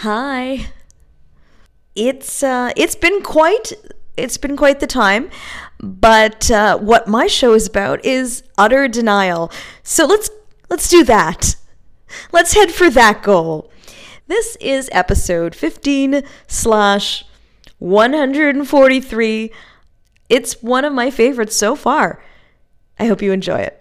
Hi. It's uh it's been quite it's been quite the time, but uh, what my show is about is utter denial. So let's let's do that. Let's head for that goal. This is episode 15 slash 143. It's one of my favorites so far. I hope you enjoy it.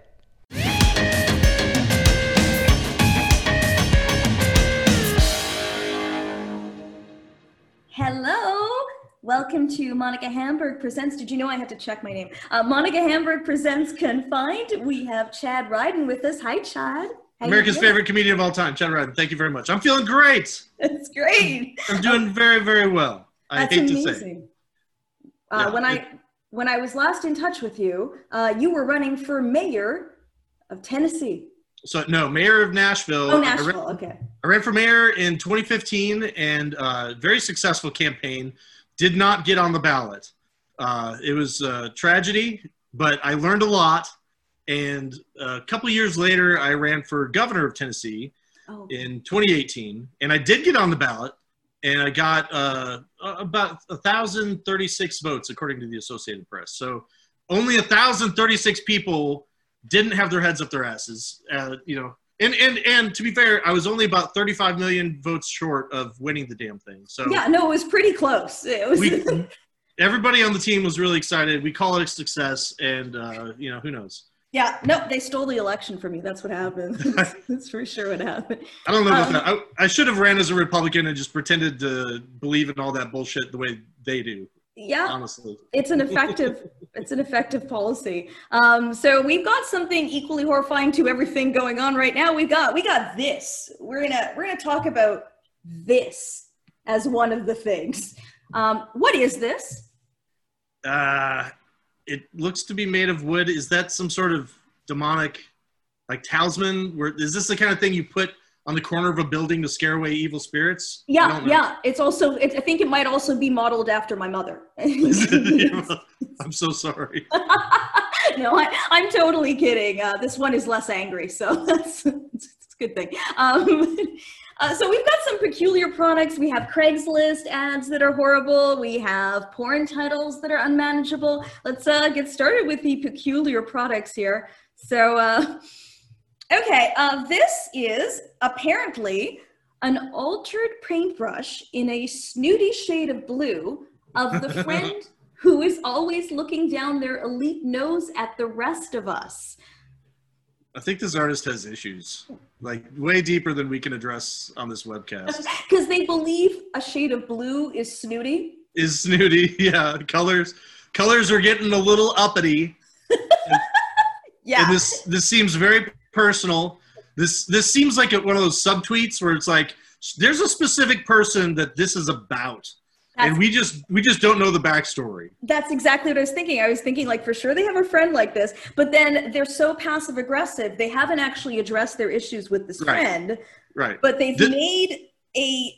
Welcome to Monica Hamburg Presents. Did you know I had to check my name? Uh, Monica Hamburg Presents Confined. We have Chad Ryden with us. Hi, Chad. How America's favorite comedian of all time, Chad Ryden. Thank you very much. I'm feeling great. That's great. I'm doing very, very well. I That's hate to say. amazing. Uh, Yeah, when it- I when I was last in touch with you, uh, you were running for mayor of Tennessee. So no, mayor of Nashville. Oh, I Nashville. ran, Okay. I ran for mayor in 2015 and uh, very successful campaign. Did not get on the ballot. Uh, it was a tragedy, but I learned a lot. And a couple years later, I ran for governor of Tennessee. Oh, in 2018, and I did get on the ballot, and I got uh, about 1,036 votes according to the Associated Press. So only 1,036 people didn't have their heads up their asses. Uh, you know, and and and to be fair, I was only about 35 million votes short of winning the damn thing. So yeah. No, it was pretty close. It was. we. Everybody on the team was really excited. We call it a success, and uh, you know who knows. yeah. No, they stole the election from me. That's what happened. That's for sure what happened. I don't know about Um, that. I, I should have ran as a Republican and just pretended to believe in all that bullshit the way they do. Yeah. Honestly, it's an effective it's an effective policy. Um, so we've got something equally horrifying to everything going on right now. We've got we got this. We're gonna we're gonna talk about this as one of the things. Um, what is this? Uh, it looks to be made of wood. Is that some sort of demonic, like talisman? Where is this the kind of thing you put on the corner of a building to scare away evil spirits? Yeah yeah it's also it, i think it might also be modeled after my mother I'm so sorry. no, I, I'm totally kidding. Uh, this one is less angry, so that's, that's a good thing. Um, uh, so we've got some peculiar products. We have Craigslist ads that are horrible. We have porn titles that are unmanageable. Let's uh, get started with the peculiar products here. So, uh, okay, uh, this is apparently an altered paintbrush in a snooty shade of blue of the friend who is always looking down their elite nose at the rest of us. I think this artist has issues, like way deeper than we can address on this webcast. Because they believe a shade of blue is snooty. Is snooty? Yeah, colors. Colors are getting a little uppity. Yeah. and this this seems very personal. This this seems like one of those subtweets where it's like there's a specific person that this is about, and we just we just don't know the backstory. That's exactly what I was thinking. I was thinking, like, for sure they have a friend like this, but then they're so passive aggressive, they haven't actually addressed their issues with this Right. friend, Right. but they've made a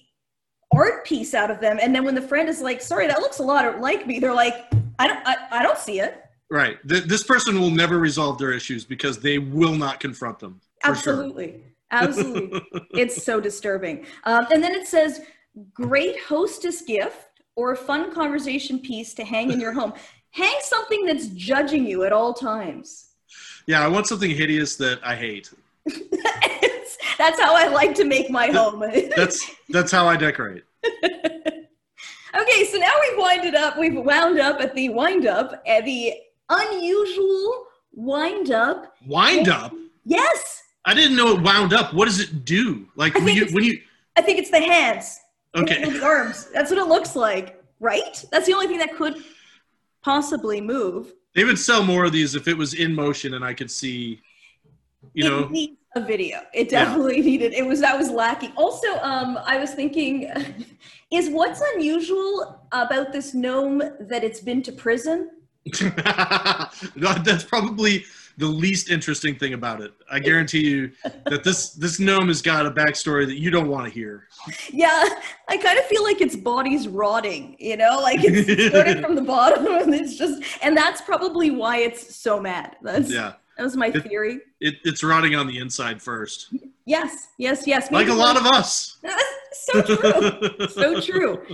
art piece out of them. And then when the friend is like, sorry, that looks a lot like me, they're like, I don't, I, I don't see it. Right. Th- this person will never resolve their issues because they will not confront them. for sure. Absolutely. Absolutely. it's so disturbing. Um, and then it says, great hostess gift or a fun conversation piece to hang in your home. Hang something that's judging you at all times. Yeah, I want something hideous that I hate. That's how I like to make my home. That's that's how I decorate. okay, so now we've winded up, we've wound up at the wind up, at the unusual wind up. Wind up. Yes, I didn't know it wound up. What does it do? Like when you when you I think it's the hands. okay. the arms. That's what it looks like, right? That's the only thing that could possibly move. They would sell more of these if it was in motion and I could see, you it know, needs a video. It Yeah. definitely needed. It was that was lacking. Also, um, I was thinking, is what's unusual about this gnome that it's been to prison? that's probably the least interesting thing about it. I guarantee you that this this gnome has got a backstory that you don't want to hear. Yeah, I kind of feel like its body's rotting. You know, like it's started from the bottom, and it's just, and that's probably why it's so mad. That's Yeah, that was my It- theory. it, it's rotting on the inside first, Yes, yes, yes. like a lot of us. so true. so true.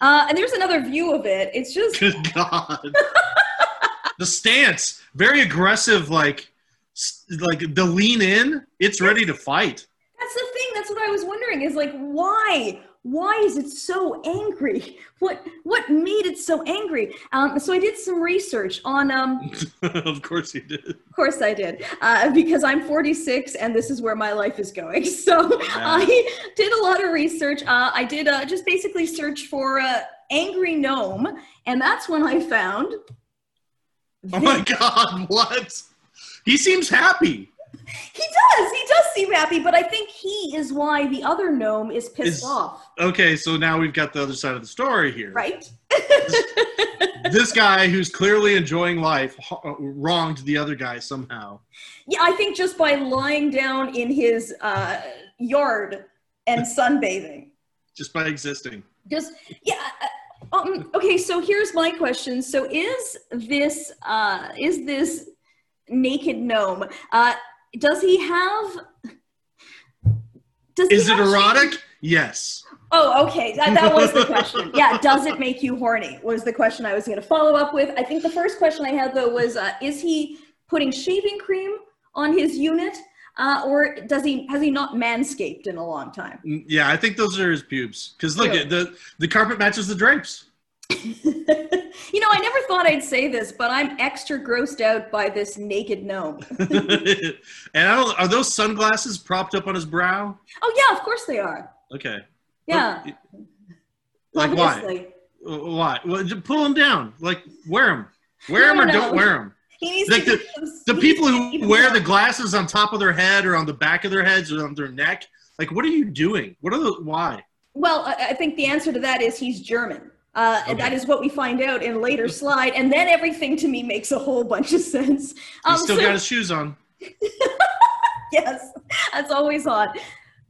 Uh, and there's another view of it. It's just Good God. The stance, very aggressive, like, like the lean in. It's ready to fight. that's the thing. That's what I was wondering. Is like why? Why is it so angry? What what made it so angry? Um, so I did some research on. Um, of course you did. of course I did, uh, because I'm 46 and this is where my life is going. So I did a lot of research. Uh, I did uh, just basically search for uh, angry gnome, and that's when I found. Oh my God, what? He seems happy. He does. He does seem happy, but I think he is why the other gnome is pissed Is- off, Okay, so now we've got the other side of the story here. right? This guy who's clearly enjoying life wronged the other guy somehow. Yeah, I think just by lying down in his uh, yard and sunbathing. Just by existing. Just yeah. Um, okay, so here's my question. So is this uh, is this naked gnome? Uh, does he have? Does Is it erotic? Yes. Oh, okay. That, that was the question. Yeah, does it make you horny? Was the question I was going to follow up with. I think the first question I had though was, uh, is he putting shaving cream on his unit, uh, or does he has he not manscaped in a long time? Mm, Yeah, I think those are his pubes. Because look, the the carpet matches the drapes. you know, I never thought I'd say this, but I'm extra grossed out by this naked gnome. and I don't, are those sunglasses propped up on his brow? Oh yeah, of course they are. Okay. Yeah, Like why? obviously. Uh, Why? Well, pull them down. Like wear them. Wear them No, or no. don't wear them. He needs Like to the- The people needs to keep who wear the glasses on top of their head or on the back of their heads or on their neck, like what are you doing? What are the why? Well, I, think the answer to that is he's German. Uh, and that is what we find out in a later slide, and then everything to me makes a whole bunch of sense. Um, He's still so- got his shoes on. yes, that's always odd.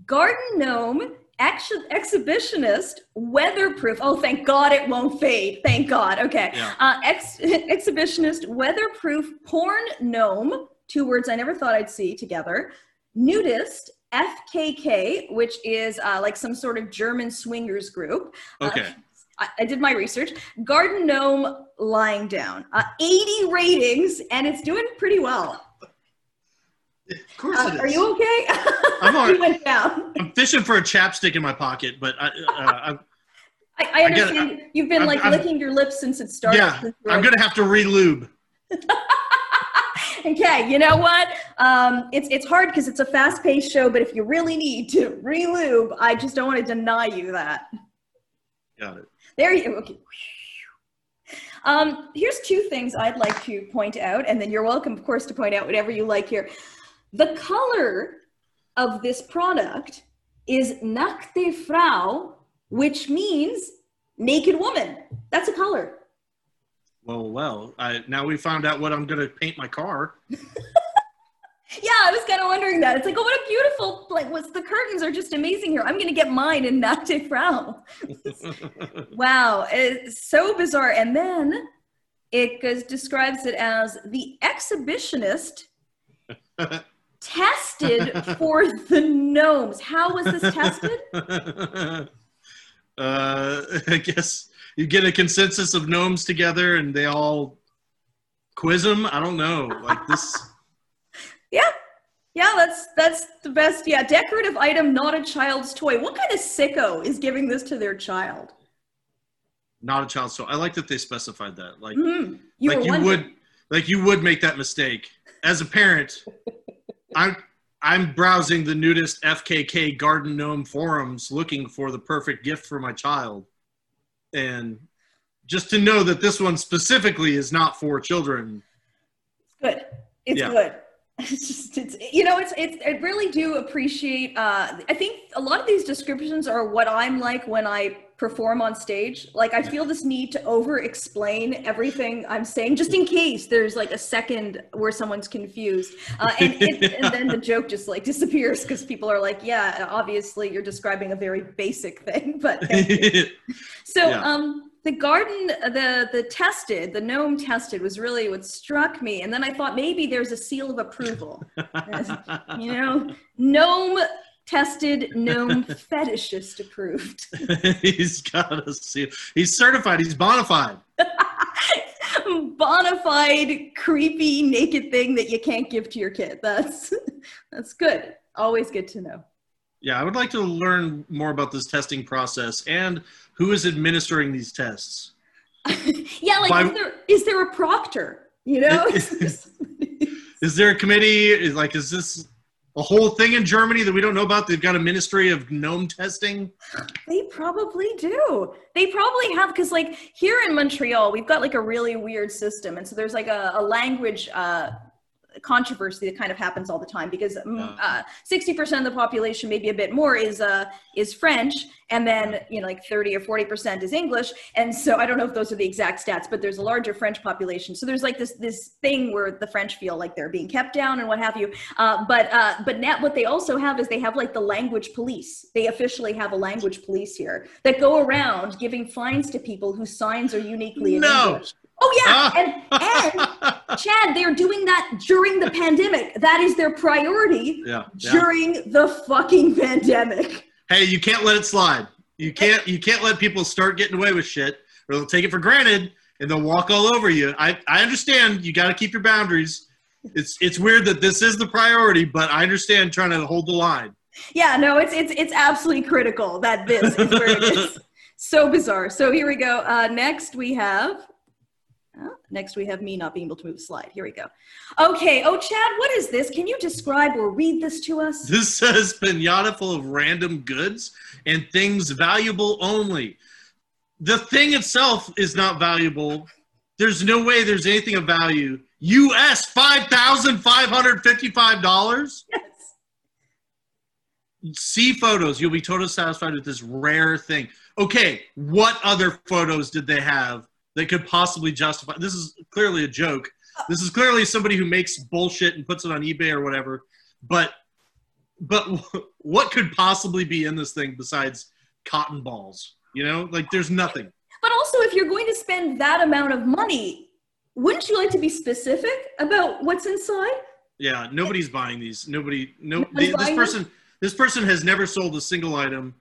Garden gnome, ex- exhibitionist, weatherproof. Oh, thank God it won't fade. Thank God. Okay. Yeah. Uh, ex- exhibitionist, weatherproof, porn gnome. Two words I never thought I'd see together. Nudist, FKK, which is uh, like some sort of German swingers group. Uh, Okay. I, I did my research. Garden gnome lying down. Uh, 80 ratings, and it's doing pretty well. Of course Uh, it is. are you okay? I'm all you went down. I'm fishing for a chapstick in my pocket, but I, uh, I, I, I I get it. understand. You've been I'm- like I'm- licking your lips since it started. yeah, I'm gonna have to re-lube. okay, you know what? Um, it's it's hard because it's a fast-paced show, but if you really need to re-lube, I just don't want to deny you that. Got it. There you okay. Um, here's two things I'd like to point out, and then you're welcome, of course, to point out whatever you like here. The color of this product is nackte Frau, which means naked woman. That's a color. Well, well. I, now we found out what I'm gonna paint my car. Yeah, I was kind of wondering that. It's like, oh, what a beautiful, like, what's the curtains are just amazing here. I'm going to get mine in nackte Frau. Wow, it's so bizarre. And then it goes, describes it as the exhibitionist tested for the gnomes. How was this tested? uh, I guess you get a consensus of gnomes together and they all quiz them. I don't know. Like this. Yeah. Yeah, that's that's the best. Yeah, decorative item, not a child's toy. What kind of sicko is giving this to their child? Not a child so I like that they specified that. Like, Hmm. You like you wondering. would, like you would make that mistake as a parent. I'm I'm browsing the nudist FKK garden gnome forums looking for the perfect gift for my child, and just to know that this one specifically is not for children. It's good. It's Yeah. good. It's just it's you know it's it's I really do appreciate uh I think a lot of these descriptions are what I'm like when I perform on stage. Like I feel this need to over explain everything I'm saying just in case there's like a second where someone's confused. Uh, and, it, and then the joke just like disappears because people are like, yeah, obviously you're describing a very basic thing, but. So Yeah. um the garden the the tested, the gnome tested was really what struck me. And then I thought maybe there's a seal of approval. you know, gnome tested, gnome, fetishist approved. he's got a seal. He's certified. He's bona fide. bona fide, creepy, naked thing that you can't give to your kid. That's that's good. Always good to know. Yeah, I would like to learn more about this testing process and who is administering these tests. yeah, like By, is there is there a proctor? You know, is there a committee? Is like is this a whole thing in Germany that we don't know about? They've got a ministry of gnome testing. They probably do. They probably have because like here in Montreal, we've got like a really weird system, and so there's like a, a language. Uh, controversy that kind of happens all the time because mm, uh, 60% of the population maybe a bit more is uh, is french and then you know like 30 or 40% is english. And so i don't know if those are the exact stats but there's a larger french population. So there's like this this thing where the french feel like they're being kept down and what have you. Uh, but uh, but now what they also have is they have like the language police. They officially have a language police here that go around giving fines to people whose signs are uniquely in no. english. Oh yeah, and and Chad, they're doing that during the pandemic. That is their priority yeah, yeah. during the fucking pandemic. Hey, you can't let it slide. You can't you can't let people start getting away with shit, or they'll take it for granted and they'll walk all over you. I I understand you got to keep your boundaries. It's it's weird that this is the priority, but I understand trying to hold the line. Yeah, no, it's it's it's absolutely critical that this is where it is. so bizarre. So here we go. Uh, next we have next, we have me not being able to move a slide. Here we go. Okay. Oh, Chad, what is this? Can you describe or read this to us? This says pinata full of random goods and things valuable only. The thing itself is not valuable. There's no way there's anything of value. US $5,555? Yes. See photos. You'll be totally satisfied with this rare thing. Okay, what other photos did they have that could possibly justify this is clearly a joke. This is clearly somebody who makes bullshit and puts it on ebay or whatever. But but what could possibly be in this thing besides cotton balls? You know like there's nothing. But also if you're going to spend that amount of money wouldn't you like to be specific about what's inside? Yeah nobody's buying these. Nobody no this person them? this person has never sold a single item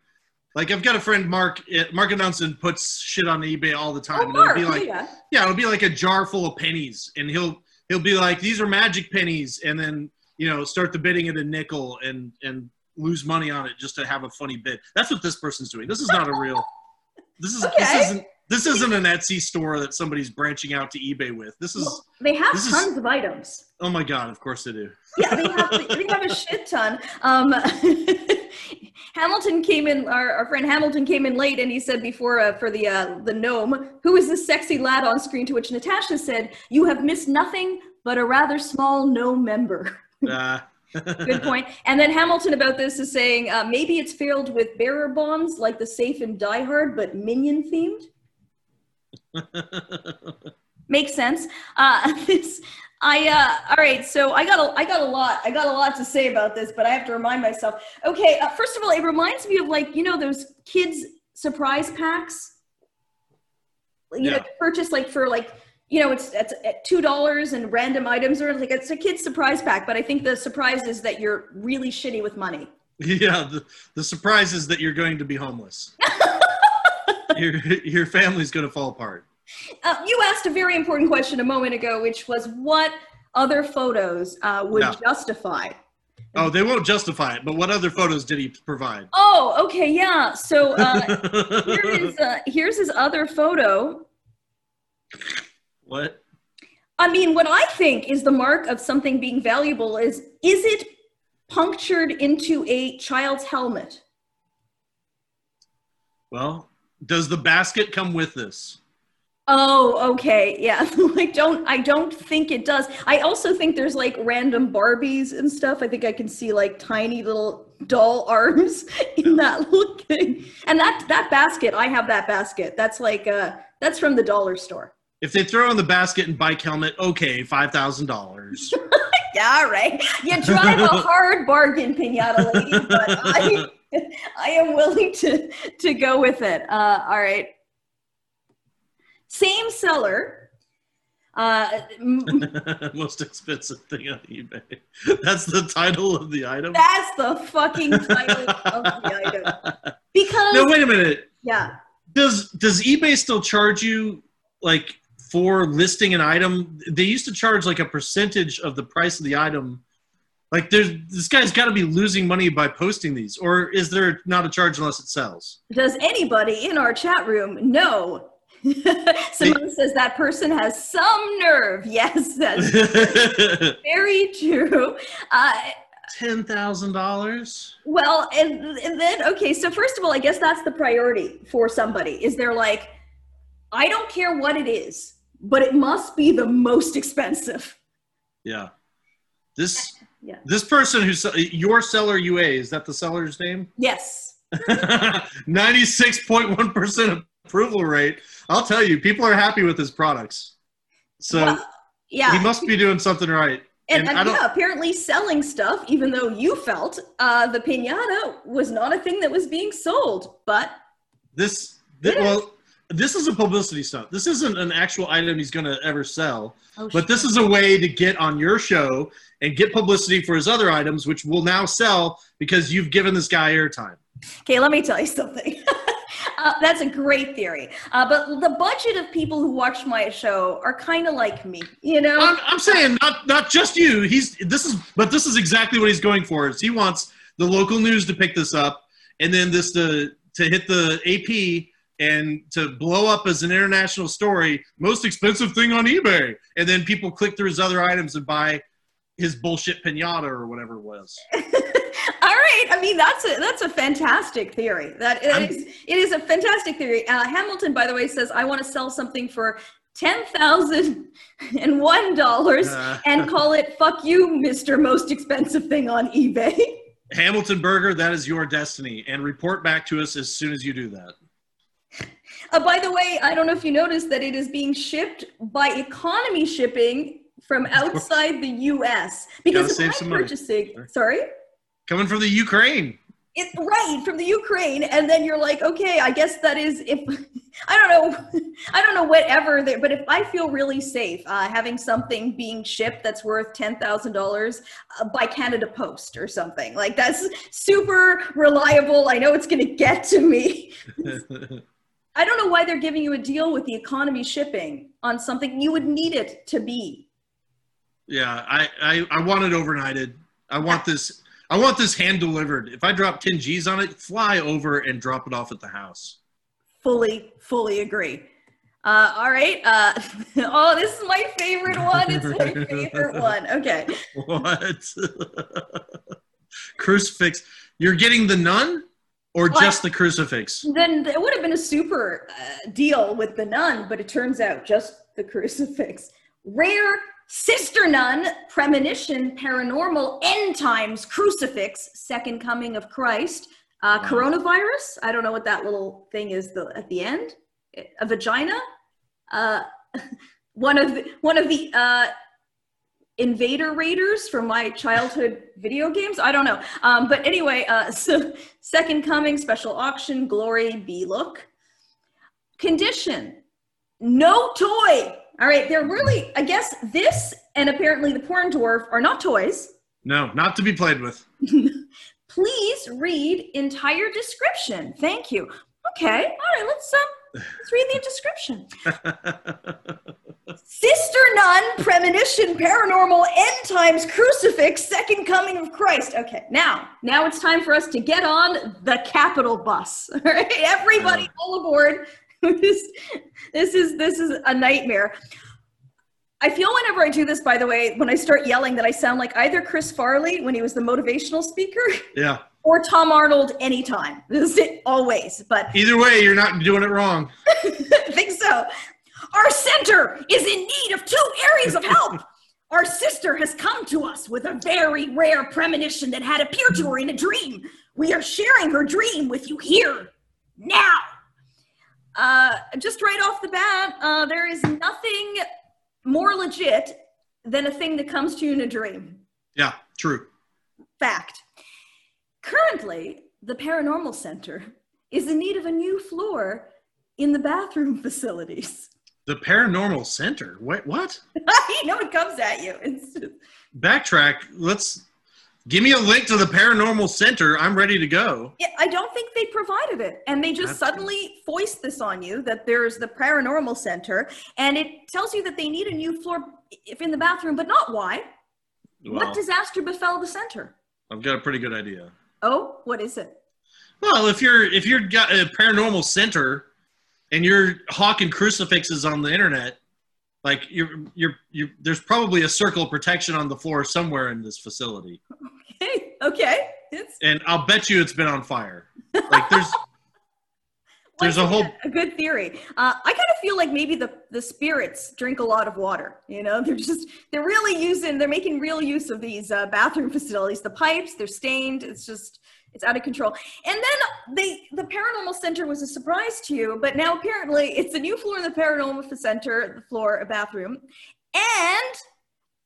like I've got a friend, Mark. Mark Anunson puts shit on eBay all the time. Oh, Mark, it'll be like, yeah. yeah, it'll be like a jar full of pennies, and he'll he'll be like, these are magic pennies, and then you know start the bidding at a nickel and and lose money on it just to have a funny bid. That's what this person's doing. This is not a real. This is okay. this isn't this isn't an Etsy store that somebody's branching out to eBay with. This is well, they have tons is, of items. Oh my god! Of course they do. Yeah, they have they have a shit ton. Um, Hamilton came in. Our, our, friend Hamilton came in late, and he said before uh, for the uh, the gnome, who is this sexy lad on screen? To which Natasha said, "You have missed nothing but a rather small gnome member." Uh. Good point. And then Hamilton about this is saying uh, maybe it's filled with bearer bonds like the safe and Die Hard, but minion themed. Makes sense. Uh, this I uh, all right. So I got a I got a lot I got a lot to say about this, but I have to remind myself. Okay, uh, first of all, it reminds me of like you know those kids surprise packs. You yeah. know, purchase like for like you know it's it's at two dollars and random items or like it's a kid's surprise pack. But I think the surprise is that you're really shitty with money. Yeah, the the surprise is that you're going to be homeless. your your family's going to fall apart. Uh, you asked a very important question a moment ago, which was what other photos uh, would no. justify? Oh, they won't justify it, but what other photos did he provide? Oh, okay, yeah. So uh, here is, uh, here's his other photo. What? I mean, what I think is the mark of something being valuable is is it punctured into a child's helmet? Well, does the basket come with this? Oh, okay. Yeah. I don't I don't think it does. I also think there's like random Barbies and stuff. I think I can see like tiny little doll arms in that little thing. And that that basket, I have that basket. That's like uh that's from the dollar store. If they throw in the basket and bike helmet, okay, five thousand dollars. yeah, right. You drive a hard bargain, pinata lady, but I I am willing to to go with it. Uh all right. Same seller. Uh, Most expensive thing on eBay. That's the title of the item. that's the fucking title of the item. Because No, wait a minute. yeah, Does does eBay still charge you like for listing an item? They used to charge like a percentage of the price of the item. Like there's this guy's got to be losing money by posting these, or is there not a charge unless it sells? does anybody in our chat room know? Simone says that person has some nerve. Yes, that's very true. Uh, Ten thousand dollars. Well, and, and then, okay, so first of all, I guess that's the priority for somebody. Is they're like, I don't care what it is, but it must be the most expensive. Yeah. This Yeah. this person who's your seller UA is that the seller's name? Yes. 96.1% approval rate. I'll tell you, people are happy with his products. So Well, yeah. he must be doing something right. and, and don't- yeah, apparently selling stuff, even though you felt uh, the pinata was not a thing that was being sold. But This, thi- Yeah. well, this is a publicity stunt. This isn't an actual item he's going to ever sell. oh, But this is a way to get on your show and get publicity for his other items, which will now sell because you've given this guy airtime. Okay, let me tell you something. uh, that's a great theory. Uh, but the budget of people who watch my show are kind of like me, you know? I'm, I'm saying not not just you. He's this is but this is exactly what he's going for. Is he wants the local news to pick this up, and then this to to hit the AP and to blow up as an international story. Most expensive thing on eBay, and then people click through his other items and buy his bullshit pinata or whatever it was. All right. I mean, that's a that's a fantastic theory. That it is it is a fantastic theory. Uh, Hamilton, by the way, says I want to sell something for ten thousand and one dollars Uh, and call it "fuck you, Mister Most Expensive Thing on eBay." Hamilton Burger, that is your destiny, and report back to us as soon as you do that. Uh, by the way, I don't know if you noticed that it is being shipped by economy shipping from outside the U.S. Because Gotta if I'm money. purchasing, sorry. Coming from the Ukraine. it right from the Ukraine, and then you're like, okay, I guess that is if I don't know, I don't know whatever. There, but if I feel really safe uh, having something being shipped that's worth ten thousand dollars uh, by Canada Post or something like that's super reliable. I know it's going to get to me. I don't know why they're giving you a deal with the economy shipping on something you would need it to be. Yeah, I, I, I want it overnighted. I want this I want this hand delivered. If I drop 10 G's on it, fly over and drop it off at the house. Fully, fully agree. Uh, all right. Uh, oh, this is my favorite one. It's my favorite one. Okay. What? crucifix. You're getting the nun or just the crucifix? Then it would have been a super uh, deal with the nun, but it turns out just the crucifix. Rare sister nun, premonition, paranormal, end times, crucifix, second coming of Christ, uh, Wow. coronavirus. I don't know what that little thing is the, at the end. A vagina. Uh, one of the, one of the uh, invader raiders from my childhood video games. I don't know. Um, but anyway, uh, so second coming, special auction, glory, B look. Condition, no toy. All right, they're really, I guess this and apparently the porn dwarf are not toys. No, not to be played with. Please read entire description. Thank you. Okay, all right, let's um, let's read the description. Sister nun, premonition, paranormal, end times, crucifix, second coming of Christ. Okay, now, now it's time for us to get on the capital bus. All right, everybody, all aboard. this, this is this is a nightmare. I feel whenever I do this, by the way, when I start yelling, that I sound like either Chris Farley when he was the motivational speaker, yeah. Or Tom Arnold anytime. This is it always, but Either way, you're not doing it wrong. I think so. Our center is in need of two areas of help. Our sister has come to us with a very rare premonition that had appeared to her in a dream. We are sharing her dream with you here, now. Uh, just right off the bat, uh, there is nothing more legit than a thing that comes to you in a dream. Yeah, true. Fact. Currently, the Paranormal Center is in need of a new floor in the bathroom facilities. The paranormal center. Wait, what? you know it comes at you. It's just, Backtrack. Let's give me a link to the paranormal center. I'm ready to go. yeah, I don't think they provided it, and they just That's- suddenly foist this on you that there's the paranormal center, and it tells you that they need a new floor if in the bathroom, but not why. Well, what disaster befell the center? I've got a pretty good idea. Oh, what is it? Well, if you're if you're got a paranormal center and you're hawking crucifixes on the internet, like you're you're you there's probably a circle of protection on the floor somewhere in this facility, Okay, okay. It's and I'll bet you it's been on fire. Like there's There's a whole- a good theory. Uh, I kind of feel like maybe the the spirits drink a lot of water. You know, they're just they're really using they're making real use of these uh, bathroom facilities. The pipes they're stained. It's just it's out of control. And then they the paranormal center was a surprise to you, but now apparently it's a new floor in the paranormal center, the floor a bathroom, and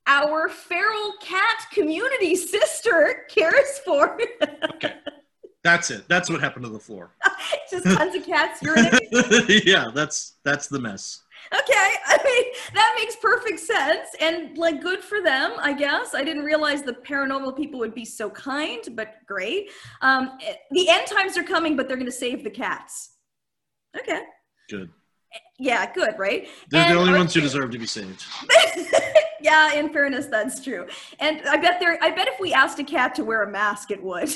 our feral cat community sister cares for okay. That's it. That's what happened to the floor. just tons of cats urinating. yeah, that's that's the mess. Okay, I mean that makes perfect sense and like good for them, I guess. I didn't realize the paranormal people would be so kind, but great. Um, eh, the end times are coming, but they're going to save the cats. Okay, Good. yeah, good, right? They're And the only ones who deserve to be saved. yeah, in fairness, that's true. And I bet there. I bet if we asked a cat to wear a mask, it would.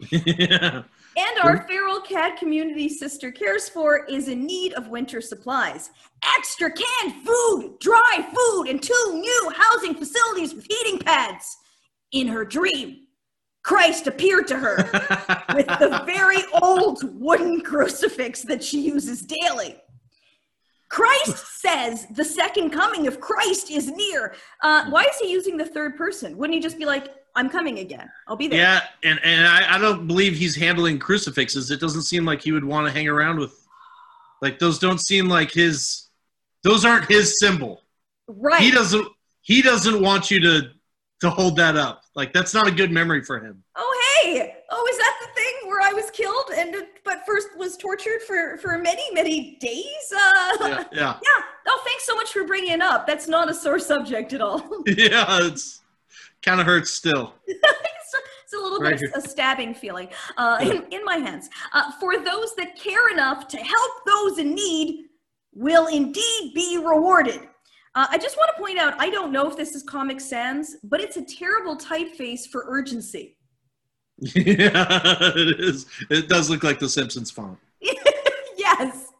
yeah. And our feral cat community sister cares for is in need of winter supplies. Extra canned food, dry food, and two new housing facilities with heating pads. In her dream, Christ appeared to her with the very old wooden crucifix that she uses daily. Christ says the second coming of Christ is near. Uh, why is he using the third person? Wouldn't he just be like, I'm coming again. I'll be there. Yeah, and, and I, I don't believe he's handling crucifixes. It doesn't seem like he would want to hang around with like those don't seem like his those aren't his symbol. Right. He doesn't he doesn't want you to to hold that up. Like that's not a good memory for him. Oh hey! Oh, is that the thing where I was killed and but first was tortured for for many many days? Uh, yeah. Yeah, yeah. Oh, thanks so much for bringing it up. That's not a sore subject at all. Yeah, it's kind of hurts still. it's, a, little Right bit a stabbing feeling uh, in, in my hands. Uh, for those that care enough to help those in need, will indeed be rewarded. Uh, I just want to point out, I don't know if this is Comic Sans, but it's a terrible typeface for urgency. Yeah, it is. It does look like the Simpsons font. yes.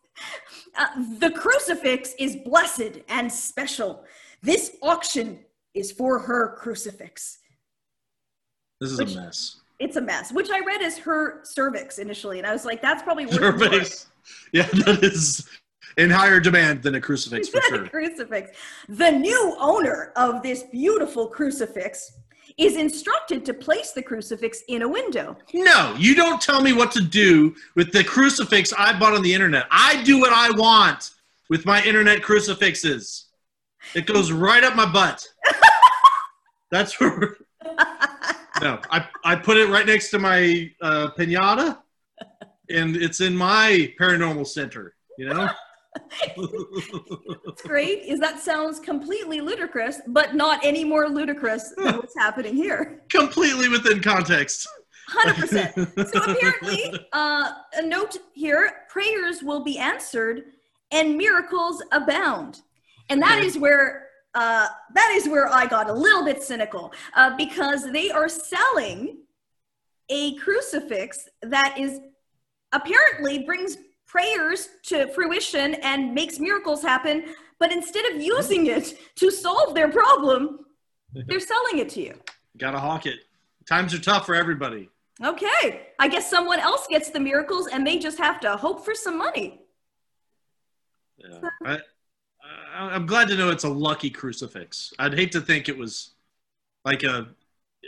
Uh, the crucifix is blessed and special. This auction is for her crucifix. This is Which- a mess. It's a mess, which I read as her cervix initially, and I was like, that's probably worth Cervix. Yeah, that is in higher demand than a crucifix for sure. crucifix. The new owner of this beautiful crucifix is instructed to place the crucifix in a window. No, you don't tell me what to do with the crucifix I bought on the internet. I do what I want with my internet crucifixes. It goes right up my butt. That's where. No, I, I put it right next to my uh, pinata, and it's in my paranormal center. You know. What's great is that sounds completely ludicrous, but not any more ludicrous than what's happening here. Completely within context. 100%. So apparently, uh, a note here prayers will be answered and miracles abound. And that is where. Uh, that is where I got a little bit cynical uh, because they are selling a crucifix that is apparently brings prayers to fruition and makes miracles happen, but instead of using it to solve their problem, they're selling it to you. Gotta hawk it. Times are tough for everybody. Okay, I guess someone else gets the miracles and they just have to hope for some money. Yeah. I, I'm glad to know it's a lucky crucifix. I'd hate to think it was like a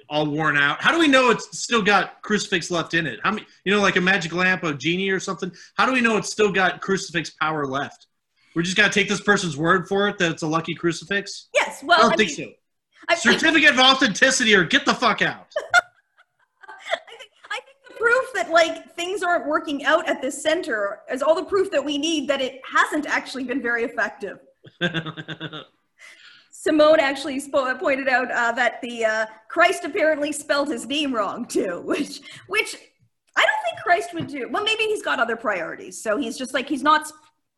all worn out. How do we know it's still got crucifix left in it? How many, you know, like a magic lamp, a genie or something? How do we know it's still got crucifix power left? We're just got to take this person's word for it that it's a lucky crucifix? Yes, well, I don't I think mean, so. I, Certificate of authenticity or get the fuck out. I think, I think the proof that like things aren't working out at this center is all the proof that we need that it hasn't actually been very effective. Simone actually spo- pointed out uh, that the uh, Christ apparently spelled his name wrong too, which which I don't think Christ would do. Well, maybe he's got other priorities, so he's just like he's not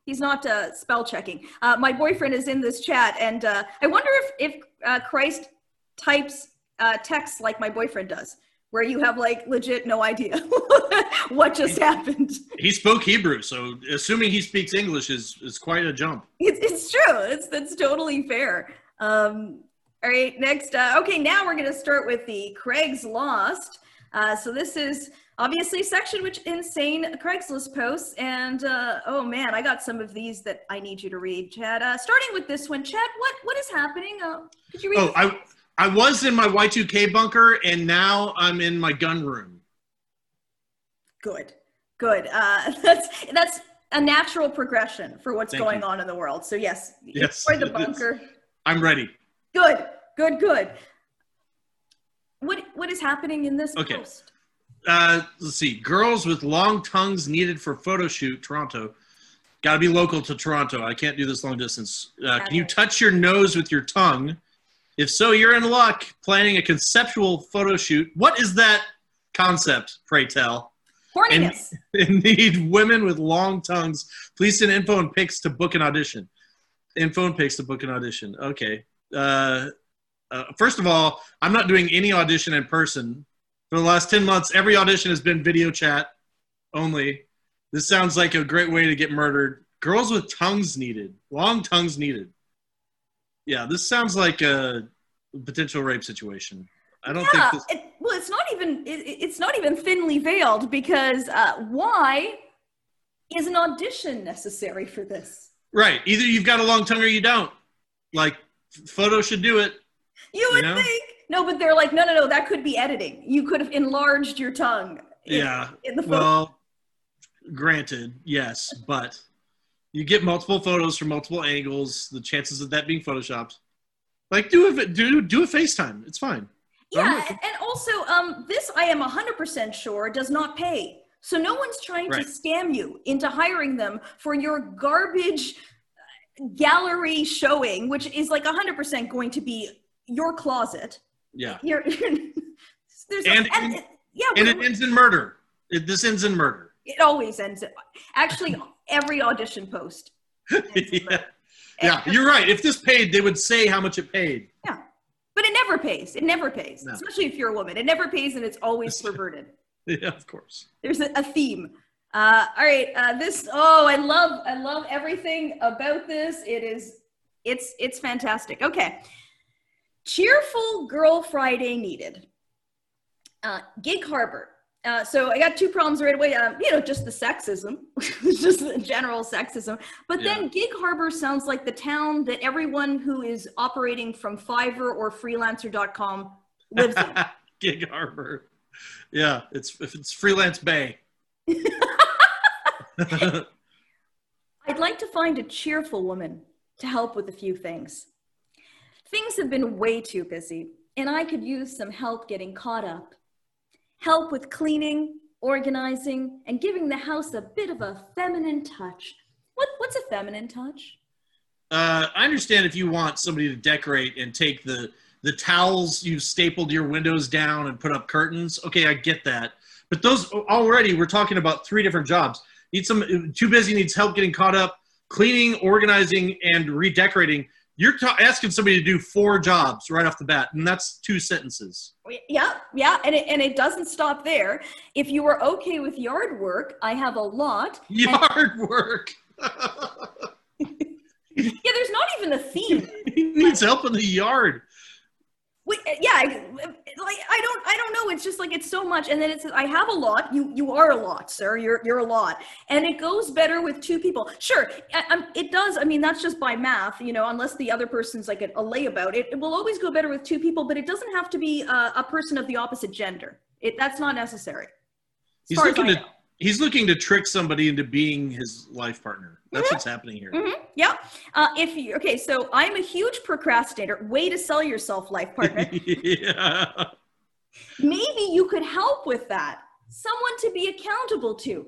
he's not uh, spell checking. Uh, my boyfriend is in this chat, and uh, I wonder if if uh, Christ types uh, texts like my boyfriend does, where you have like legit no idea what just happened. he spoke Hebrew, so assuming he speaks English is is quite a jump. It's, it's true. It's that's totally fair. Um, all right, next. Uh, okay, now we're going to start with the Craig's Lost. Uh, so this is obviously a section which insane Craigslist posts, and uh, oh man, I got some of these that I need you to read, Chad. Uh, starting with this one, Chad. What what is happening? Uh, could you read? Oh, I I was in my Y2K bunker, and now I'm in my gun room. Good, good. Uh, that's that's a natural progression for what's Thank going you. on in the world. So yes, Yes, the it is. bunker. I'm ready. Good, good, good. What what is happening in this Okay. post? Uh, let's see. Girls with long tongues needed for photo shoot. Toronto. Got to be local to Toronto. I can't do this long distance. Uh, can you touch your nose with your tongue? If so, you're in luck. Planning a conceptual photo shoot. What is that concept? Pray tell. Horniness. and need women with long tongues. Please send info and pics to book an audition. Info and pics to book an audition. Okay. Uh, uh, first of all, I'm not doing any audition in person. For the last 10 months, every audition has been video chat only. This sounds like a great way to get murdered. Girls with tongues needed. Long tongues needed. Yeah, this sounds like a potential rape situation. I don't yeah, think this. it, well, it's not even it, it's not even thinly veiled because uh, why is an audition necessary for this? Right. Either you've got a long tongue or you don't. Like, photo should do it. You would know? think no, but they're like, no, no, no, that could be editing. You could have enlarged your tongue. in- Yeah. in the photo. Well, granted, yes, but you get multiple photos from multiple angles. The chances of that being photoshopped, like do a do do a FaceTime. It's fine. Yeah, I'm and and also, um, this I am 100% sure does not pay. So no one's trying Right. to scam you into hiring them for your garbage uh, gallery showing, which is like 100% going to be your closet. Yeah, You're, there's And- and, it- yeah, and it, it ends in murder. It, this ends in murder. it always ends. Actually, every audition post. yeah. yeah, you're right. If this paid, they would say how much it paid. Yeah, but it never pays. It never pays, No. especially if you're a woman. It never pays, and it's always perverted. Yeah, of course. there's a, a theme uh, all right uh, this oh i love i love everything about this it is it's it's fantastic okay cheerful girl friday needed uh, gig harbor uh, so I got two problems right away. Um, you know, just the sexism, just the general sexism. But then Gig Harbor sounds like the town that everyone who is operating from Fiverr or Freelancer.com lives in. Gig Harbor. Yeah, it's if it's freelance bay. I'd like to find a cheerful woman to help with a few things. Things have been way too busy, and I could use some help getting caught up. Help with cleaning, organizing, and giving the house a bit of a feminine touch. What, what's a feminine touch? Uh, I understand if you want somebody to decorate and take the the towels you've stapled your windows down and put up curtains. Okay, I get that. But those already we're talking about three different jobs. Need some too busy needs help getting caught up, cleaning, organizing, and redecorating. You're ta- asking somebody to do four jobs right off the bat, and that's two sentences. Yeah, yeah, and it, and it doesn't stop there. If you are okay with yard work, I have a lot. Yard work. Yeah, there's not even a theme. he needs help in the yard. Wait, uh, yeah, I- like I don't, I don't know. It's just like it's so much, and then it says, "I have a lot." You, you are a lot, sir. You're, you're a lot, and it goes better with two people. Sure, I, I'm, it does. I mean, that's just by math, you know. Unless the other person's like a, a layabout, it, it will always go better with two people. But it doesn't have to be uh, a person of the opposite gender. It, that's not necessary. He's looking know. He's looking to trick somebody into being his life partner. That's Mm-hmm. what's happening here. Mhm, Yeah. Uh, if you okay, so I'm a huge procrastinator. Way to sell yourself, life partner. yeah. Maybe you could help with that. someone to be accountable to.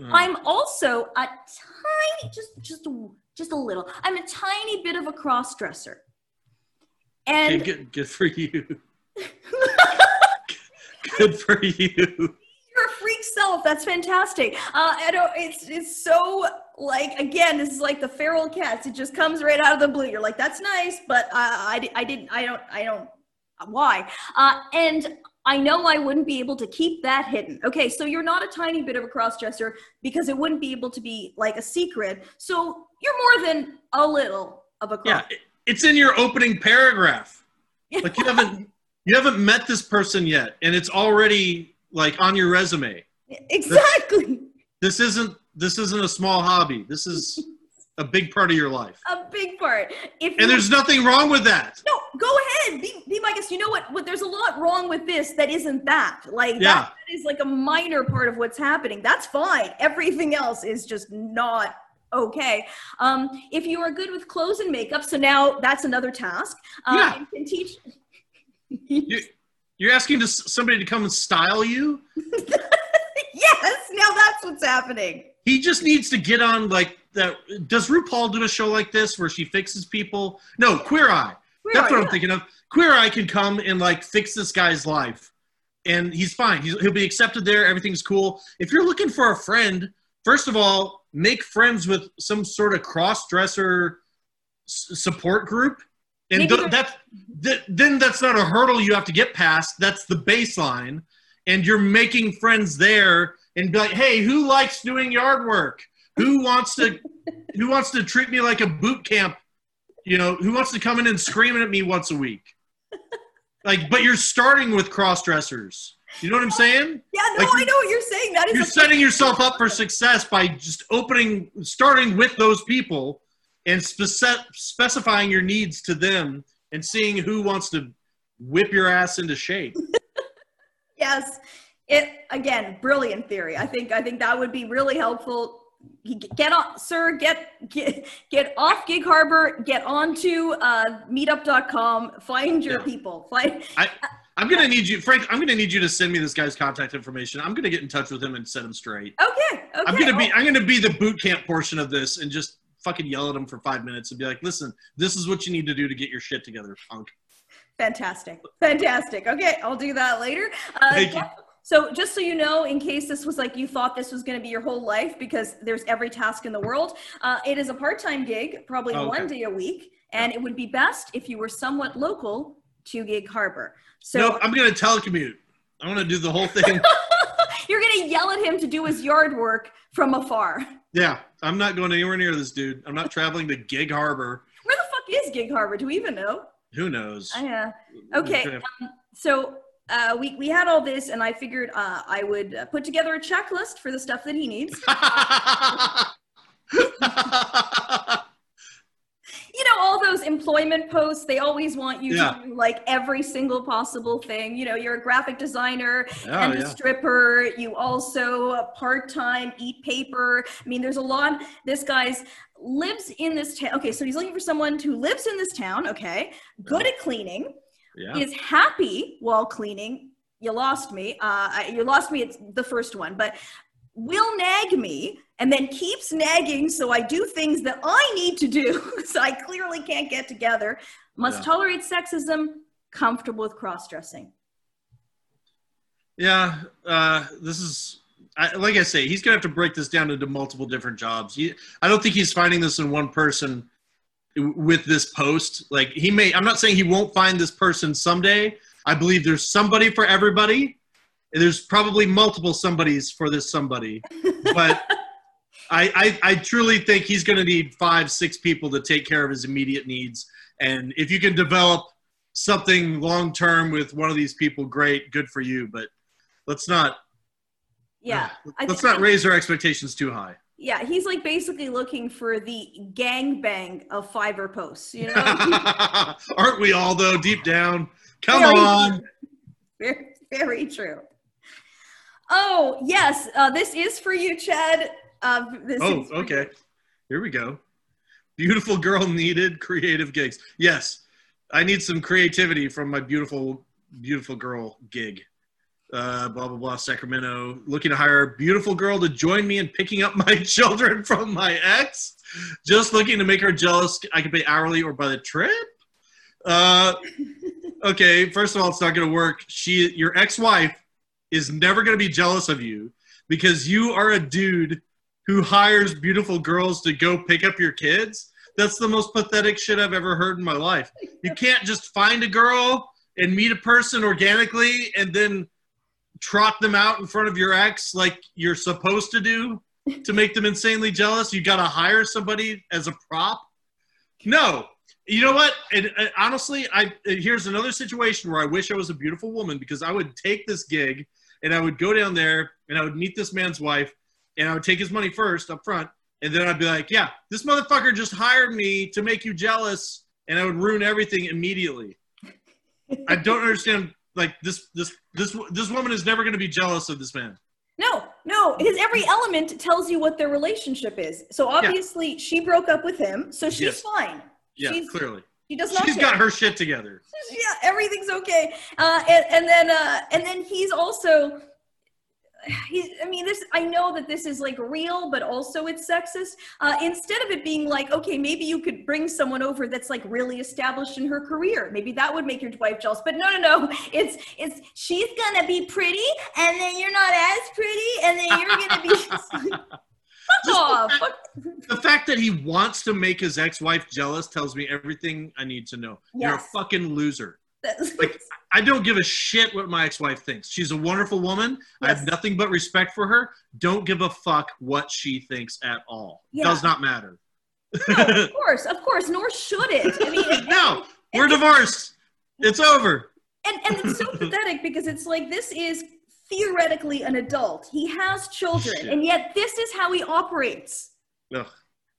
Uh, I'm also a tiny, just just a, just a little. I'm a tiny bit of a cross dresser, okay, and good, good for you. good for you. Freak self. That's fantastic. Uh, I don't. It's it's so like again. This is like the feral cats. It just comes right out of the blue. You're like, that's nice, but I I, I didn't. I don't. I don't. Why? Uh, and I know I wouldn't be able to keep that hidden. Okay, so you're not a tiny bit of a crossdresser because it wouldn't be able to be like a secret. So you're more than a little of a Yeah, cross. it- it's in your opening paragraph. Like you haven't you haven't met this person yet, and it's already like on your resume. exactly. This isn't this isn't a small hobby. This is a big part of your life, A big part. If and you- there's nothing wrong with that. No, go ahead. Be, be my guest. You know what? What there's a lot wrong with this that isn't that. Like Yeah. that is like a minor part of what's happening. That's fine. Everything else is just not okay. Um, if you are good with clothes and makeup, so now that's another task. Um, Yeah. You can teach. You, you're asking to, somebody to come and style you. yes. Now that's what's happening. He just needs to get on like that. Does RuPaul do a show like this where she fixes people? No, Queer Eye. Where That's are what you? I'm thinking of. Queer Eye can come and like fix this guy's life, and he's fine. He's, he'll be accepted there. Everything's cool. If you're looking for a friend, first of all, make friends with some sort of cross-dresser s- support group, and th- that's th- then that's not a hurdle you have to get past. That's the baseline, and you're making friends there, and be like, hey, who likes doing yard work? Who wants to who wants to treat me like a boot camp you know, who wants to come in and screaming at me once a week? Like, but you're starting with cross dressers. You know what I'm saying? Yeah. No, Like, I know what you're saying. That is. You're setting yourself up for success by just opening, starting with those people and spec- specifying your needs to them and seeing who wants to whip your ass into shape. Yes. It again, brilliant theory. I think I think that would be really helpful. Get on, sir. Get get get off Gig Harbor. Get onto uh, Meetup.com. Find your Yeah. people. Find. I, I'm gonna need you, Frank. I'm gonna need you to send me this guy's contact information. I'm gonna get in touch with him and set him straight. Okay. Okay. I'm gonna be I'm gonna be the boot camp portion of this and just fucking yell at him for five minutes and be like, listen, this is what you need to do to get your shit together, punk. Fantastic. Fantastic. Okay, I'll do that later. Uh, Thank you. So, just so you know, in case this was like you thought this was going to be your whole life, because there's every task in the world, uh, it is a part time gig, probably Oh, okay. one day a week, and it would be best if you were somewhat local to Gig Harbor. So, no, I'm gonna telecommute. I'm going to do the whole thing. you're going to yell at him to do his yard work from afar. yeah, I'm not going anywhere near this dude. I'm not traveling to Gig Harbor. Where the fuck is Gig Harbor? Do we even know? Who knows? Yeah. Okay. So uh, we, we had all this, and I figured uh, I would uh, put together a checklist for the stuff that he needs. You know, all those employment posts, they always want you Yeah. to do like every single possible thing. You know, you're a graphic designer Oh, and a yeah. stripper. You also part time eat paper. I mean, there's a lot. This guy's lives in this town. Okay, so he's looking for someone who lives in this town. Okay, good at cleaning. yeah. is happy while cleaning. You lost me. Uh, you lost me. It's the first one, but will nag me and then keeps nagging. So I do things that I need to do. so I clearly can't get together. Must Yeah. tolerate sexism. Comfortable with cross dressing. Yeah, uh, this is I, like I say, he's gonna have to break this down into multiple different jobs. He, I don't think he's finding this in one person with this post. Like he may, I'm not saying he won't find this person someday. I believe there's somebody for everybody. There's probably multiple somebodies for this somebody, but I, I, I truly think he's going to need five, six people to take care of his immediate needs. And if you can develop something long term with one of these people, great, good for you. But let's not Yeah. Uh, I let's not raise our expectations too high. Yeah. He's like basically looking for the gangbang of Fiverr posts, you know? Aren't we all though? Deep down, come Very on. Very, very true. Oh, yes. Uh, this is for you, Chad. Uh, this Oh, okay. Here we go. Beautiful girl needed creative gigs. Yes, I need some creativity from my beautiful, beautiful girl gig. uh, blah blah blah, Sacramento, looking to hire a beautiful girl to join me in picking up my children from my ex. Just looking to make her jealous. I can pay hourly or by the trip. Uh, okay, first of all, it's not going to work. She, your ex-wife, is never going to be jealous of you because you are a dude who hires beautiful girls to go pick up your kids. That's the most pathetic shit I've ever heard in my life. You can't just find a girl and meet a person organically and then trot them out in front of your ex like you're supposed to do to make them insanely jealous. You got to hire somebody as a prop. No, you know what? And, and honestly, I here's another situation where I wish I was a beautiful woman because I would take this gig and I would go down there and I would meet this man's wife and I would take his money first up front and then I'd be like, yeah, this motherfucker just hired me to make you jealous and I would ruin everything immediately. I don't understand like this this this this woman is never going to be jealous of this man. No, no, his every element tells you what their relationship is. So obviously yeah. she broke up with him, so she's yes. fine. Yeah, she's, clearly. She does not. She's care. got her shit together. Yeah, everything's okay. Uh, and, and then uh, and then he's also he's i mean this i know that this is like real but also it's sexist uh, instead of it being like okay maybe you could bring someone over that's like really established in her career maybe that would make your wife jealous but no no no it's it's she's gonna be pretty and then you're not as pretty and then you're gonna be Fuck off. The fact, the fact, that he wants to make his ex-wife jealous tells me everything I need to know. Yes. You're a fucking loser. like I don't give a shit what my ex-wife thinks. She's a wonderful woman. Yes. I have nothing but respect for her. Don't give a fuck what she thinks at all. Yeah. Does not matter. no, of course, of course, nor should it. I mean, no, we're divorced. It's over. And and it's so pathetic because it's like this is theoretically an adult. He has children, Shit. and yet this is how he operates. Ugh.